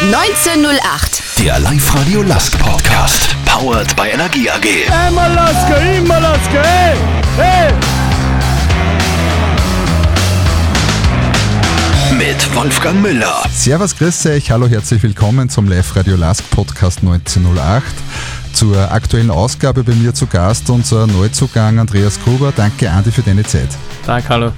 1908. Der Live-Radio Lask Podcast. Powered by Energie AG. Einmal Laske, immer Laske, hey, hey! Mit Wolfgang Müller. Servus, grüß euch, hallo, herzlich willkommen zum Live-Radio Lask Podcast 1908. Zur aktuellen Ausgabe bei mir zu Gast unser Neuzugang Andreas Gruber. Danke, Andi, für deine Zeit. Danke, hallo.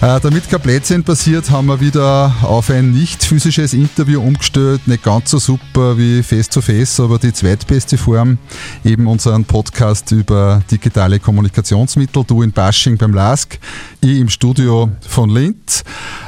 Äh, damit kein Blödsinn passiert, haben wir wieder auf ein nicht physisches Interview umgestellt. Nicht ganz so super wie Face-to-Face, aber die zweitbeste Form. Eben unseren Podcast über digitale Kommunikationsmittel. Du in Bashing beim LASK, ich im Studio von Linz.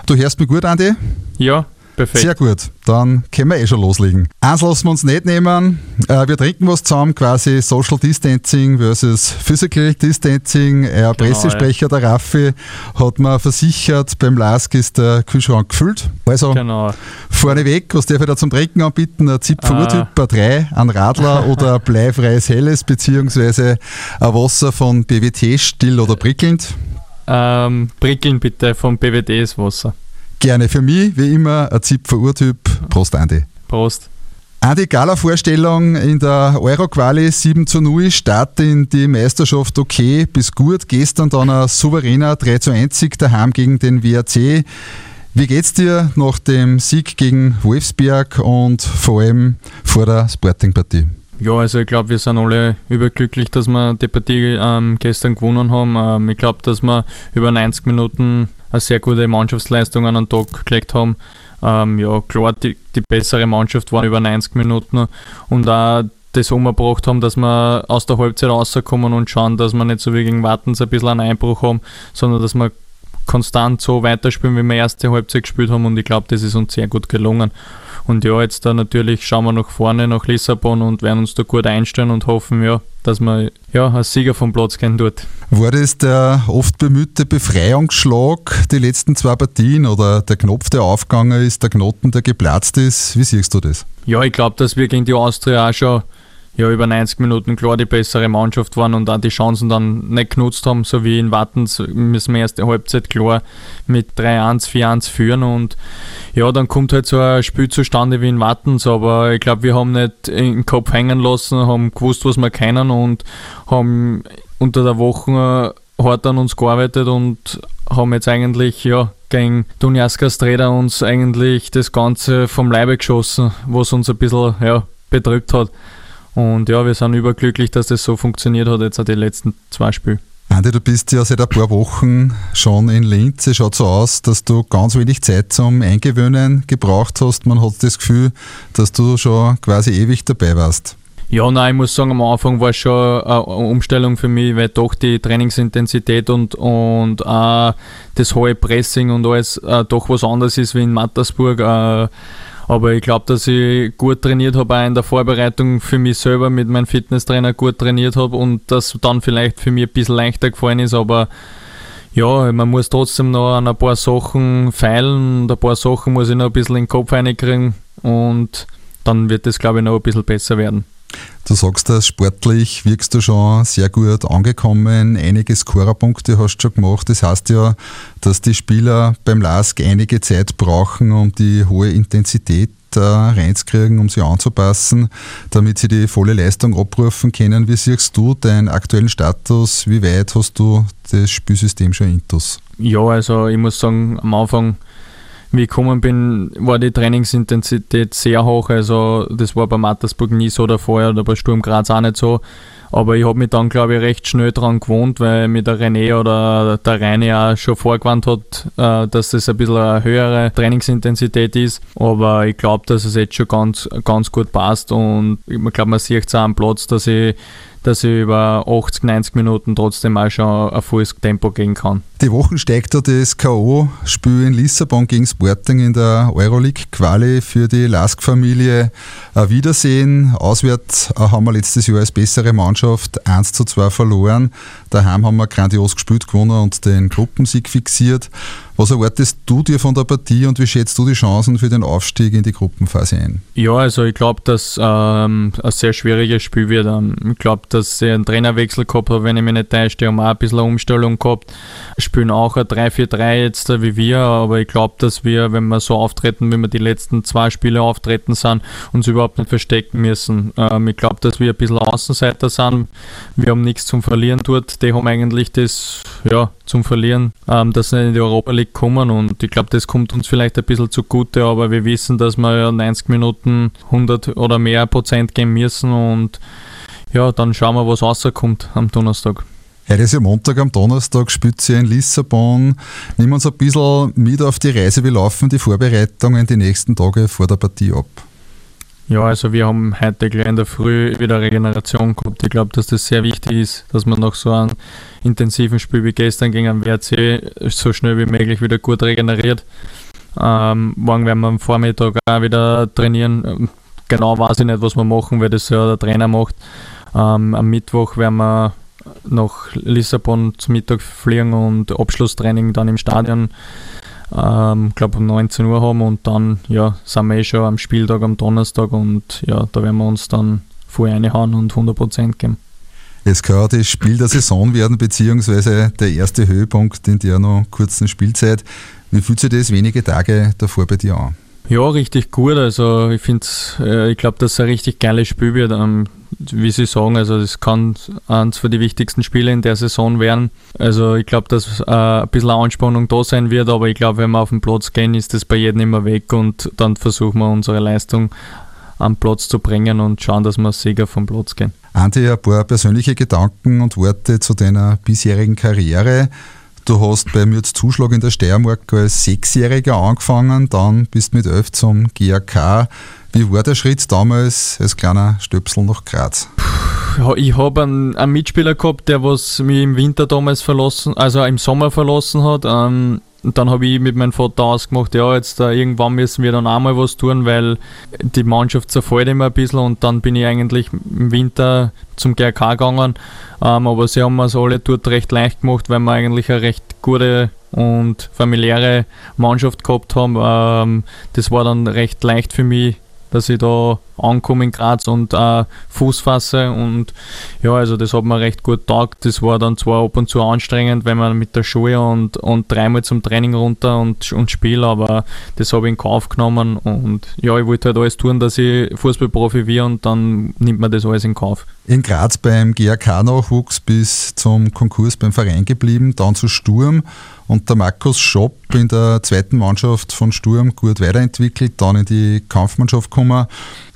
Du hörst mich gut, Andi? Ja, perfekt. Sehr gut, dann können wir eh schon loslegen. Eins lassen wir uns nicht nehmen. Äh, wir trinken was zusammen, quasi Social Distancing versus Physical Distancing. Ein Pressesprecher, der Raffi, hat mir versichert, beim LASK ist der Kühlschrank gefüllt. Also Genau. vorneweg, was darf ich da zum Trinken anbieten? Ein Zipfer Ah. Urtyp, ein 3, ein Radler oder ein bleifreies Helles, beziehungsweise ein Wasser von BWT, still oder prickelnd. Ähm, prickeln bitte vom BWDs Wasser. Gerne für mich, wie immer, ein Zipfer Urtyp. Prost, Andi. Prost. Die Gala-Vorstellung in der Euro-Quali 7 zu 0 Start in die Meisterschaft okay bis gut. Gestern dann ein souveräner 3 zu 1 Sieg daheim gegen den WRC. Wie geht's dir nach dem Sieg gegen Wolfsberg und vor allem vor der Sporting-Partie? Ja, also ich glaube, wir sind alle überglücklich, dass wir die Partie ähm, gestern gewonnen haben. Ähm, ich glaube, dass wir über 90 Minuten sehr gute Mannschaftsleistung an den Tag gelegt haben. Ähm, ja, klar, die, die bessere Mannschaft war über 90 Minuten und auch das umgebracht haben, dass wir aus der Halbzeit rauskommen und schauen, dass wir nicht so wie gegen Wartens ein bisschen einen Einbruch haben, sondern dass wir konstant so weiterspielen, wie wir erste Halbzeit gespielt haben und ich glaube, das ist uns sehr gut gelungen. Und ja, jetzt da natürlich schauen wir nach vorne, nach Lissabon und werden uns da gut einstellen und hoffen, ja, dass wir ja, als Sieger vom Platz gehen dort. War das der oft bemühte Befreiungsschlag, die letzten zwei Partien, oder der Knopf, der aufgegangen ist, der Knoten, der geplatzt ist? Wie siehst du das? Ja, ich glaube, dass wir gegen die Austria auch schon ja, über 90 Minuten klar die bessere Mannschaft waren und auch die Chancen dann nicht genutzt haben, so wie in Wattens müssen wir erste Halbzeit klar mit 3-1, 4-1 führen und ja, dann kommt halt so ein Spiel zustande wie in Wattens, aber ich glaube, wir haben nicht den Kopf hängen lassen, haben gewusst, was wir können und haben unter der Woche hart an uns gearbeitet und haben jetzt eigentlich, ja, gegen Dunjaskas Trainer uns eigentlich das Ganze vom Leibe geschossen, was uns ein bisschen, ja, bedrückt hat. Und ja, wir sind überglücklich, dass das so funktioniert hat, jetzt auch die letzten zwei Spiele. Andi, du bist ja seit ein paar Wochen schon in Linz. Es schaut so aus, dass du ganz wenig Zeit zum Eingewöhnen gebraucht hast. Man hat das Gefühl, dass du schon quasi ewig dabei warst. Ja, nein, ich muss sagen, am Anfang war es schon eine Umstellung für mich, weil doch die Trainingsintensität und, und auch das hohe Pressing und alles äh, doch was anderes ist wie in Mattersburg. Äh, aber ich glaube, dass ich gut trainiert habe, auch in der Vorbereitung für mich selber mit meinem Fitnesstrainer gut trainiert habe und das dann vielleicht für mich ein bisschen leichter gefallen ist. Aber ja, man muss trotzdem noch an ein paar Sachen feilen und ein paar Sachen muss ich noch ein bisschen in den Kopf reinkriegen und dann wird es, glaube ich, noch ein bisschen besser werden. Du sagst das, sportlich wirkst du schon sehr gut angekommen. Einige Scorerpunkte hast du schon gemacht. Das heißt ja, dass die Spieler beim LASK einige Zeit brauchen, um die hohe Intensität äh, reinzukriegen, um sie anzupassen, damit sie die volle Leistung abrufen können. Wie siehst du deinen aktuellen Status? Wie weit hast du das Spielsystem schon intus? Ja, also ich muss sagen, am Anfang, wie ich gekommen bin, war die Trainingsintensität sehr hoch. Also das war bei Mattersburg nie so Fall oder bei Sturm Graz auch nicht so. Aber ich habe mich dann, glaube ich, recht schnell dran gewohnt, weil mir der René oder der Reine auch schon vorgewarnt hat, äh, dass das ein bisschen eine höhere Trainingsintensität ist. Aber ich glaube, dass es jetzt schon ganz, ganz gut passt und ich glaube, man sieht es auch am Platz, dass ich, dass ich über 80, 90 Minuten trotzdem auch schon ein volles Tempo gehen kann. Die Woche steigt da das K.O.-Spiel in Lissabon gegen Sporting in der Euroleague-Quali für die Lask-Familie. Wiedersehen. Auswärts haben wir letztes Jahr als bessere Mannschaft 1 zu 2 verloren. Daheim haben wir grandios gespielt, gewonnen und den Gruppensieg fixiert. Was erwartest du dir von der Partie und wie schätzt du die Chancen für den Aufstieg in die Gruppenphase ein? Ja, also ich glaube, dass ähm, ein sehr schwieriges Spiel wird. Ähm, ich glaube, dass sie einen Trainerwechsel gehabt haben, wenn ich mich nicht täusche. Die haben auch ein bisschen eine Umstellung gehabt. Spielen auch ein 3-4-3 jetzt äh, wie wir, aber ich glaube, dass wir, wenn wir so auftreten, wie wir die letzten zwei Spiele auftreten sind, uns überhaupt nicht verstecken müssen. Ähm, ich glaube, dass wir ein bisschen Außenseiter sind. Wir haben nichts zum Verlieren dort. Die haben eigentlich das ja, zum Verlieren, ähm, dass sie in die Europa League kommen und ich glaube, das kommt uns vielleicht ein bisschen zugute, aber wir wissen, dass wir ja 90 Minuten 100 oder mehr Prozent gehen müssen und ja, dann schauen wir, was rauskommt am Donnerstag. Heute ist ja Montag, am Donnerstag spielt sie in Lissabon. Nimm uns ein bisschen mit auf die Reise. Wie laufen die Vorbereitungen die nächsten Tage vor der Partie ab? Ja, also wir haben heute gleich in der Früh wieder Regeneration gehabt. Ich glaube, dass das sehr wichtig ist, dass man nach so einem intensiven Spiel wie gestern gegen einen WRC so schnell wie möglich wieder gut regeneriert. Ähm, morgen werden wir am Vormittag auch wieder trainieren. Genau weiß ich nicht, was wir machen, weil das ja der Trainer macht. Ähm, am Mittwoch werden wir nach Lissabon zum Mittag fliegen und Abschlusstraining dann im Stadion ähm, glaube um 19 Uhr haben und dann ja, sind wir eh schon am Spieltag am Donnerstag und ja, da werden wir uns dann voll reinhauen und 100% geben. Es kann das Spiel der Saison werden, beziehungsweise der erste Höhepunkt in der noch kurzen Spielzeit. Wie fühlt sich das wenige Tage davor bei dir an? Ja, richtig gut. Also ich finde, äh, ich glaube, dass es ein richtig geiles Spiel wird. Ähm, wie Sie sagen, also es kann eines von den wichtigsten Spiele in der Saison werden. Also ich glaube, dass äh, ein bisschen Anspannung da sein wird, aber ich glaube, wenn wir auf den Platz gehen, ist das bei jedem immer weg und dann versuchen wir unsere Leistung am Platz zu bringen und schauen, dass wir Sieger vom Platz gehen. Andi, ein paar persönliche Gedanken und Worte zu deiner bisherigen Karriere. Du hast bei Mürz Zuschlag in der Steiermark als Sechsjähriger angefangen, dann bist mit elf zum GAK. Wie war der Schritt damals als kleiner Stöpsel nach Graz? Ich habe einen, einen, Mitspieler gehabt, der was mich im Winter damals verlassen, also im Sommer verlassen hat. Ähm, dann habe ich mit meinem Vater ausgemacht, ja, jetzt uh, irgendwann müssen wir dann auch mal was tun, weil die Mannschaft zerfällt immer ein bisschen und dann bin ich eigentlich im Winter zum GRK gegangen. Ähm, aber sie haben es alle dort recht leicht gemacht, weil wir eigentlich eine recht gute und familiäre Mannschaft gehabt haben. Ähm, das war dann recht leicht für mich, dass ich da ankomme in Graz und äh, Fuß fasse und ja, also das hat mir recht gut taugt. Das war dann zwar ab und zu anstrengend, wenn man mit der Schule und, und dreimal zum Training runter und, und spiele, aber das habe ich in Kauf genommen und ja, ich wollte halt alles tun, dass ich Fußballprofi werde und dann nimmt man das alles in Kauf. In Graz beim GAK-Nachwuchs bis zum Konkurs beim Verein geblieben, dann zu Sturm und der Markus Schopp in der zweiten Mannschaft von Sturm gut weiterentwickelt, dann in die Kampfmannschaft gekommen.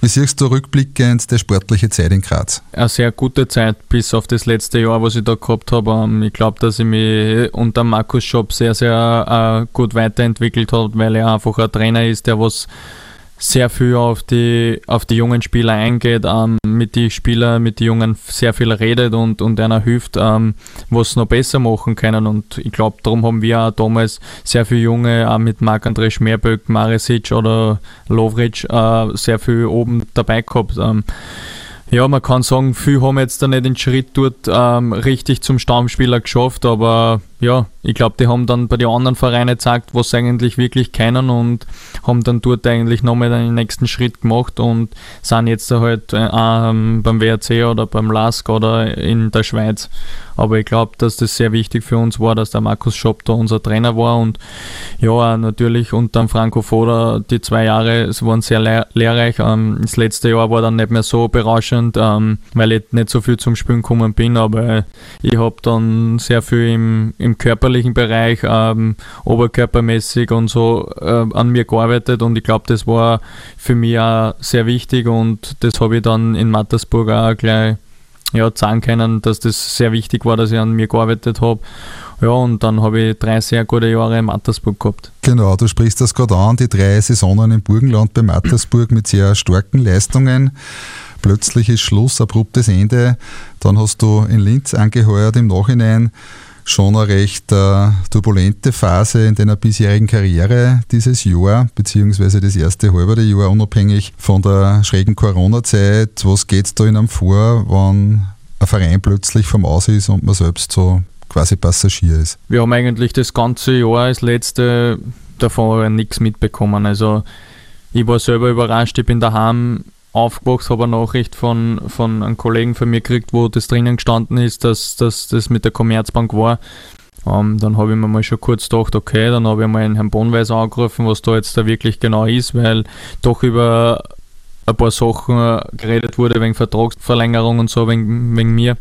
Wie siehst du rückblickend die sportliche Zeit in Graz? Eine sehr gute Zeit, bis auf das letzte Jahr, was ich da gehabt habe. Ähm, ich glaube, dass ich mich unter Markus Schopp sehr, sehr äh, gut weiterentwickelt habe, weil er einfach ein Trainer ist, der was sehr viel auf die, auf die jungen Spieler eingeht, ähm, mit den Spielern, mit den Jungen sehr viel redet und, und einer hilft, ähm, was sie noch besser machen können. Und ich glaube, darum haben wir auch damals sehr viele Junge, auch mit Marc-André Schmerböck, Maresic oder Lovric, äh, sehr viel oben dabei gehabt. Ähm, ja, man kann sagen, viele haben jetzt da nicht den Schritt dort ähm, richtig zum Stammspieler geschafft, aber ja, ich glaube, die haben dann bei den anderen Vereinen gezeigt, was sie eigentlich wirklich kennen und haben dann dort eigentlich nochmal den nächsten Schritt gemacht und sind jetzt halt äh, ähm, beim WRC oder beim LASK oder in der Schweiz. Aber ich glaube, dass das sehr wichtig für uns war, dass der Markus Schopp da unser Trainer war und ja, natürlich unter Franco Foda die zwei Jahre, es waren sehr lehr lehrreich. Ähm, das letzte Jahr war dann nicht mehr so berauschend, ähm, weil ich nicht so viel zum Spielen gekommen bin, aber ich habe dann sehr viel im, im körperlichen Bereich, ähm, oberkörpermäßig und so äh, an mir gearbeitet und ich glaube, das war für mich auch sehr wichtig und das habe ich dann in Mattersburg auch gleich ja, sagen können, dass das sehr wichtig war, dass ich an mir gearbeitet habe. Ja, und dann habe ich drei sehr gute Jahre in Mattersburg gehabt. Genau, du sprichst das gerade an, die drei Saisonen im Burgenland bei Mattersburg mit sehr starken Leistungen. Plötzlich ist Schluss, abruptes Ende. Dann hast du in Linz angeheuert im Nachhinein schon eine recht äh, turbulente Phase in deiner bisherigen Karriere dieses Jahr, beziehungsweise das erste halbe Jahr, unabhängig von der schrägen Corona-Zeit. Was geht da in einem vor, wenn ein Verein plötzlich vom Aus ist und man selbst so quasi Passagier ist. Wir haben eigentlich das ganze Jahr als letzte davon nichts mitbekommen. Also ich war selber überrascht, ich bin daheim aufgewacht, habe eine Nachricht von, von einem Kollegen von mir gekriegt, wo das drinnen gestanden ist, dass, dass das mit der Commerzbank war. Um, ähm, dann habe ich mir mal schon kurz gedacht, okay, dann habe ich mal einen Herrn Bonweis angerufen, was da jetzt da wirklich genau ist, weil doch über ein paar Sachen geredet wurde wegen Vertragsverlängerung und so, wegen, wegen mir.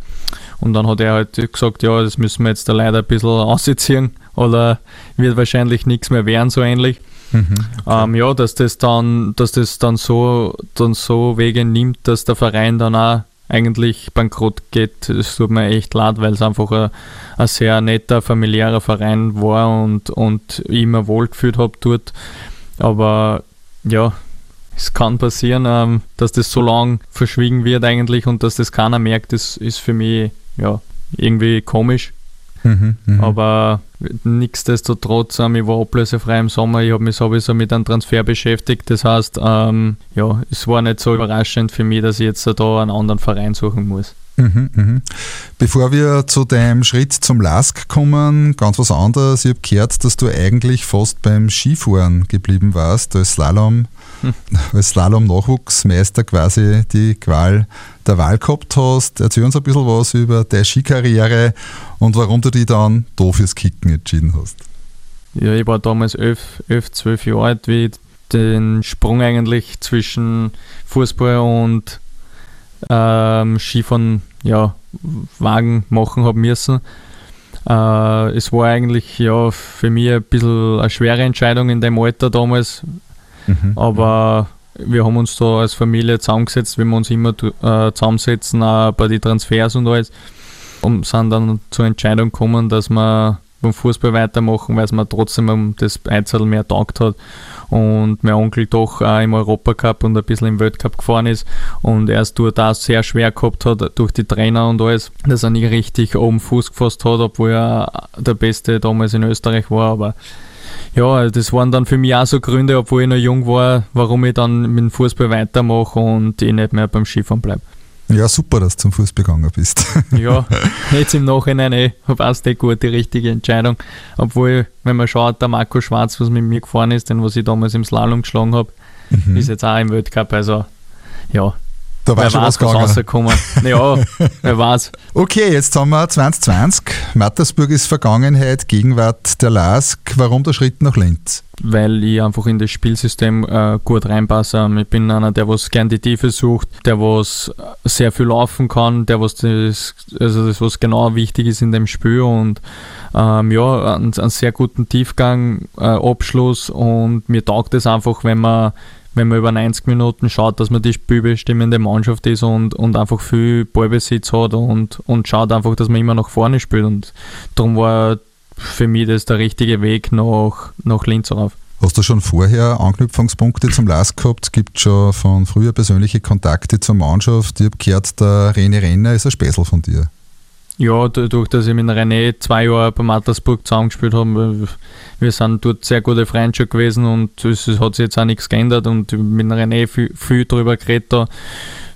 Und dann hat er halt gesagt, ja, das müssen wir jetzt da leider ein bisschen ausziehen oder wird wahrscheinlich nichts mehr werden, so ähnlich. Mhm, okay. ähm, ja, dass das dann, dass das dann so, dann so Wege nimmt, dass der Verein dann auch eigentlich bankrott geht, das tut mir echt leid, weil es einfach ein, ein, sehr netter, familiärer Verein war und, und ich immer wohlgefühlt habe dort. Aber ja, es kann passieren, ähm, dass das so lang verschwiegen wird eigentlich und dass das keiner merkt, das ist für mich ja irgendwie komisch. Mhm, mh. Aber nichtsdestotrotz, ähm, ich war ablösefrei im Sommer, ich habe mich sowieso mit einem Transfer beschäftigt. Das heißt, ähm, ja, es war nicht so überraschend für mich, dass ich jetzt da einen anderen Verein suchen muss. Mhm, mhm. Bevor wir zu deinem Schritt zum LASK kommen, ganz was anderes. Ich habe gehört, dass du eigentlich fast beim Skifahren geblieben warst, als Slalom, hm. als Slalom-Nachwuchsmeister quasi die Qual der Wahl gehabt hast. Erzähl uns ein bisschen was über deine Skikarriere und warum du dich dann da fürs Kicken entschieden hast. Ja, ich war damals 11, 11 12 Jahre alt, wie ich den Sprung eigentlich zwischen Fußball und ähm, Skifahren ja, Wagen machen habe müssen. Äh, es war eigentlich ja, für mich ein bisschen eine schwere Entscheidung in dem Alter damals, mhm. aber wir haben uns da als Familie zusammengesetzt, wie wir uns immer äh, zusammensetzen, auch bei den Transfers und alles, und sind dann zur Entscheidung gekommen, dass wir beim Fußball weitermachen, weil es mir trotzdem das Einzel mehr taugt hat und mein Onkel doch auch im Europacup und ein bisschen im Weltcup gefahren ist und erst dort auch sehr schwer gehabt hat durch die Trainer und alles, dass er nicht richtig oben Fuß gefasst hat, obwohl er der Beste damals in Österreich war, aber ja, das waren dann für mich auch so Gründe, obwohl ich noch jung war, warum ich dann mit dem Fußball weitermache und ich nicht mehr beim Skifahren bleibe. Ja, super, dass du zum Fußball gegangen bist. ja, jetzt im Nachhinein eh, eh gut, die richtige Entscheidung. Obwohl, wenn man schaut, der Marco Schwarz, was mit mir gefahren ist, den was ich damals im Slalom geschlagen habe, mhm. ist jetzt auch im Weltcup. Also, ja, da war schon was, was rausgekommen. ja, wer weiß. Okay, jetzt haben wir 2020. Mattersburg ist Vergangenheit, Gegenwart der LASK. Warum der Schritt nach Linz? Weil ich einfach in das Spielsystem äh, gut reinpasse. Ich bin einer, der was gern die Tiefe sucht, der was sehr viel laufen kann, der was das, also das was genau wichtig ist in dem Spiel und ähm, ja, einen, einen, sehr guten Tiefgang, äh, Abschluss und mir taugt es einfach, wenn man wenn man über 90 Minuten schaut, dass man die spielbestimmende Mannschaft ist und, und einfach viel Ballbesitz hat und, und schaut einfach, dass man immer nach vorne spielt. Und darum war für mich das der richtige Weg nach, nach Linz rauf. Hast du schon vorher Anknüpfungspunkte zum LAS gehabt? Es gibt schon von früher persönliche Kontakte zur Mannschaft. Ich habe gehört, der René Renner ist ein Späßel von dir. Ja, dadurch, dass ich mit René zwei Jahre bei Mattersburg zusammengespielt habe, wir sind dort sehr gute Freunde schon gewesen und es, hat sich jetzt auch nichts geändert und mit René viel, viel darüber geredet da,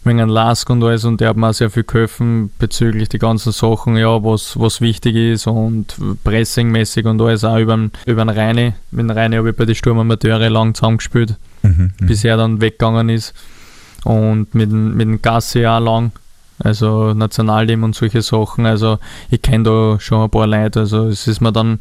wegen einem Lask und alles und der hat mir auch sehr viel geholfen bezüglich die ganzen Sachen, ja, was, was wichtig ist und pressingmäßig und alles auch über, über den Reine. Mit dem Reine habe ich bei den Sturmamateure lang zusammengespielt, mhm, mhm, bis er dann weggegangen ist. Und mit, mit dem Gassi auch lang also Nationalteam und solche Sachen. Also ich kenne da schon ein paar Leute. Also es ist mir dann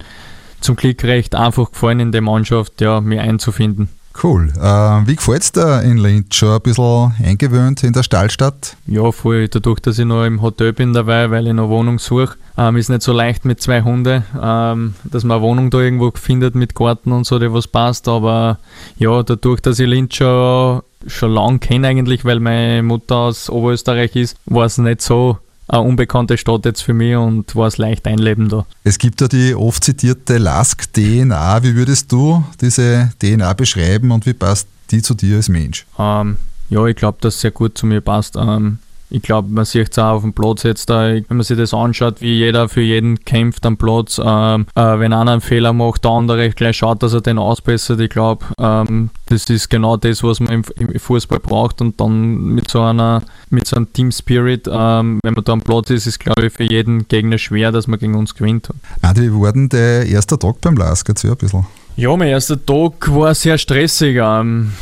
zum Glück recht einfach gefallen in der Mannschaft, ja, mich einzufinden. Cool. Äh, wie gefällt es dir in Linz? Schon ein bisschen eingewöhnt in der Stallstadt? Ja, voll. Dadurch, dass ich noch im Hotel bin dabei, weil ich noch Wohnung suche, ähm, ist nicht so leicht mit zwei Hunden, ähm, dass man eine Wohnung da irgendwo findet mit Garten und so, die was passt. Aber ja, dadurch, dass ich Linz schon schon lange kenne eigentlich, weil meine Mutter aus Oberösterreich ist, war es nicht so eine unbekannte Stadt jetzt für mich und war es leicht einleben da. Es gibt ja die oft zitierte Lask-DNA. Wie würdest du diese DNA beschreiben und wie passt die zu dir als Mensch? Ähm, ja, ich glaube, dass sehr gut zu mir passt. Ähm, ich glaube, man sieht es auch auf dem Platz jetzt, da, wenn man sich das anschaut, wie jeder für jeden kämpft am Platz. Ähm, äh, wenn einer einen Fehler macht, der andere gleich schaut, dass er den ausbessert. Ich glaube, ähm, das ist genau das, was man im, im, Fußball braucht. Und dann mit so einer, mit so einem Team Spirit, ähm, wenn man da am Platz ist, ist glaube ich für jeden Gegner schwer, dass man gegen uns gewinnt. Adi, wie war denn der erste Tag beim Lask? Erzähl ein bisschen. Ja, mein erster Tag war sehr stressig. Ähm,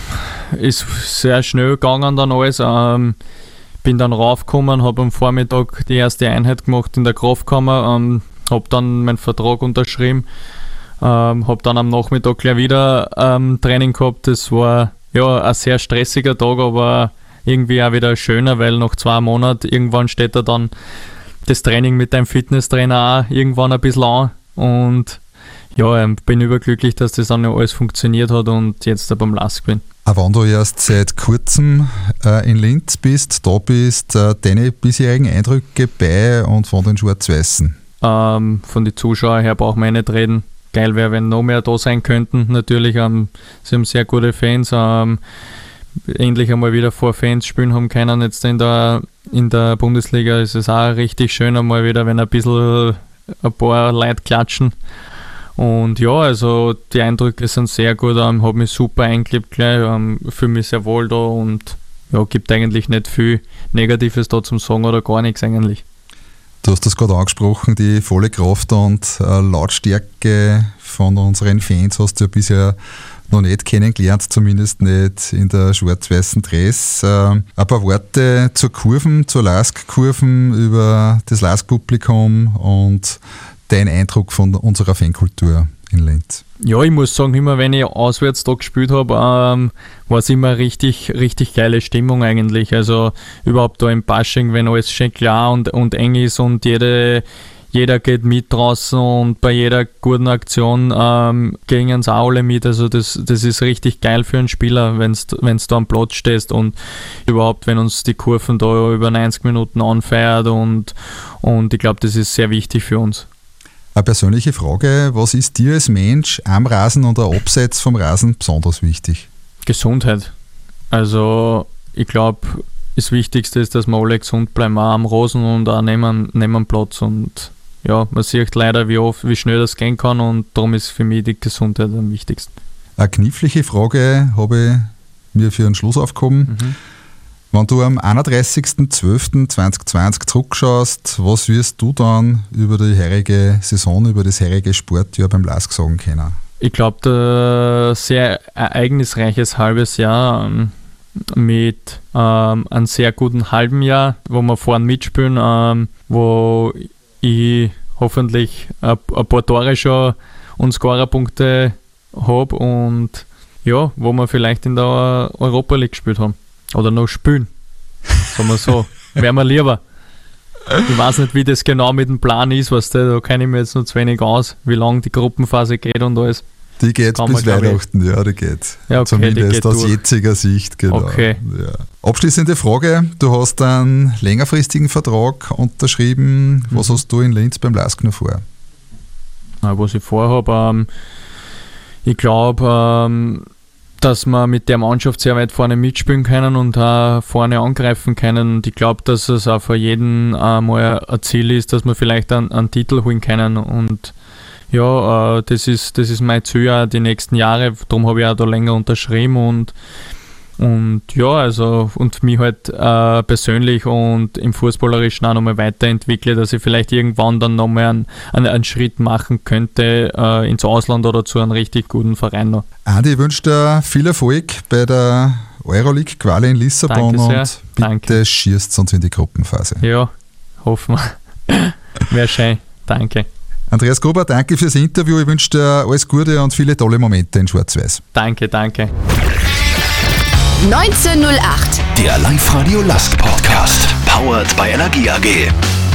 ist sehr schnell gegangen dann alles. Ähm, bin dann raufgekommen, habe am Vormittag die erste Einheit gemacht in der Kraftkammer, ähm, habe dann meinen Vertrag unterschrieben, ähm, habe dann am Nachmittag gleich wieder ähm, Training gehabt. Das war ja ein sehr stressiger Tag, aber irgendwie auch wieder schöner, weil nach zwei Monaten irgendwann steht da dann das Training mit deinem Fitnesstrainer auch irgendwann ein bisschen an und ja, ich bin überglücklich, dass das dann alles funktioniert hat und jetzt beim Lask bin. Auch wenn du erst seit kurzem äh, in Linz bist, da bist, äh, deine bisherigen Eindrücke bei und von den Schwarz-Weißen? Ähm, von den Zuschauern her brauchen wir nicht reden. Geil wäre, wenn noch mehr da sein könnten. Natürlich, ähm, sie haben sehr gute Fans. Ähm, endlich einmal wieder vor Fans spielen haben können. Jetzt in der, in der Bundesliga ist es auch richtig schön, einmal wieder, wenn ein bisschen ein paar Leute klatschen. Und ja, also die Eindrücke sind sehr gut, ähm, habe mich super eingelebt gleich, ähm, fühle mich sehr wohl da und ja, gibt eigentlich nicht viel Negatives da zum Sagen oder gar nichts eigentlich. Du hast das gerade angesprochen, die volle Kraft und äh, Lautstärke von unseren Fans hast du ja bisher noch nicht kennengelernt, zumindest nicht in der schwarz-weißen Dress. Äh, ein paar Worte zur Kurven, zur Lask-Kurven über das Lask-Publikum und dein Eindruck von unserer Fankultur in Linz? Ja, ich muss sagen, immer wenn ich auswärts da gespielt habe, ähm, war es immer richtig, richtig geile Stimmung eigentlich. Also überhaupt da im Bashing, wenn alles schön klar und, und eng ist und jede, jeder geht mit draußen und bei jeder guten Aktion ähm, gehen uns auch alle mit. Also das, das ist richtig geil für einen Spieler, wenn du da am Platz stehst und überhaupt, wenn uns die Kurven da über 90 Minuten anfeiert und, und ich glaube, das ist sehr wichtig für uns. Eine persönliche Frage, was ist dir als Mensch am Rasen oder abseits vom Rasen besonders wichtig? Gesundheit. Also ich glaube, das Wichtigste ist, dass wir alle gesund bleiben, auch am Rasen und auch neben, neben Platz. Und ja, man sieht leider, wie oft, wie schnell das gehen kann und darum ist für mich die Gesundheit am wichtigsten. Eine knifflige Frage habe ich mir für einen Schluss aufgehoben. Mhm. Wenn du am 31.12.2020 zurückschaust, was wirst du dann über die herige Saison, über das herige Sportjahr beim LASK sagen können? Ich glaube, ein sehr ereignisreiches halbes Jahr ähm, mit ähm, einem sehr guten halben Jahr, wo wir vorne mitspielen, ähm, wo ich hoffentlich ein, ein paar Tore schon und Scorerpunkte habe und ja, wo wir vielleicht in der Europa League gespielt haben. Oder noch spielen. Sagen wir so. Wäre mir lieber. Ich weiß nicht, wie das genau mit dem Plan ist, was da, da kenne ich mir jetzt noch zu wenig aus, wie lange die Gruppenphase geht und alles. Die geht bis Weihnachten, ja, die geht. Ja, okay, Zumindest geht aus durch. jetziger Sicht, genau. Okay. Ja. Abschließende Frage: Du hast einen längerfristigen Vertrag unterschrieben. Was mhm. hast du in Linz beim LASK noch vor? Was ich vorhabe, ähm, ich glaube, ähm, dass wir mit der Mannschaft sehr weit vorne mitspielen können und auch vorne angreifen können. Und ich glaube, dass es auch für jeden einmal ein Ziel ist, dass wir vielleicht einen, einen Titel holen können. Und ja, äh, das, ist, das ist mein Ziel auch die nächsten Jahre. Darum habe ich auch da länger unterschrieben und und ja, also und mich halt äh, persönlich und im Fußballerischen auch nochmal weiterentwickle, dass ich vielleicht irgendwann dann nochmal einen, einen, einen Schritt machen könnte äh, ins Ausland oder zu einem richtig guten Verein noch. Andi, ich wünsche dir viel Erfolg bei der Euroleague-Quali in Lissabon und bitte Danke. schießt uns in die Gruppenphase. Ja, hoffen wir. Wäre schön. Danke. Andreas Gruber, danke fürs Interview. Ich wünsche dir alles Gute und viele tolle Momente in Schwarz-Weiß. Danke, danke. 1908. Der Live-Radio Last Podcast. Powered by Energie AG.